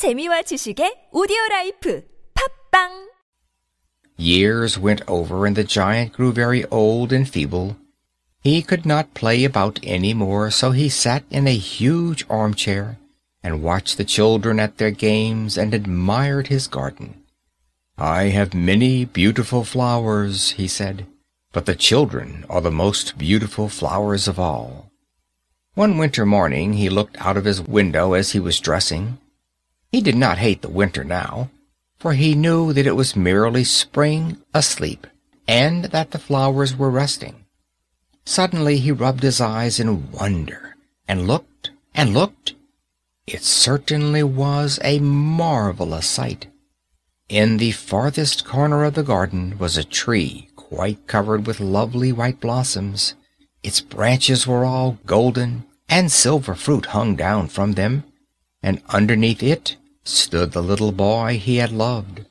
재미와 지식의 오디오 라이프 팝빵 Years went over and the giant grew very old and feeble. He could not play about any more, so he sat in a huge armchair and watched the children at their games and admired his garden. I have many beautiful flowers, he said, but the children are the most beautiful flowers of all. One winter morning he looked out of his window as he was dressing. he did not hate the winter now, for he knew that it was merely spring asleep, and that the flowers were resting. Suddenly he rubbed his eyes in wonder, and looked and looked. It certainly was a marvelous sight. In the farthest corner of the garden was a tree quite covered with lovely white blossoms. Its branches were all golden, and silver fruit hung down from them, and underneath it stood the little boy he had loved.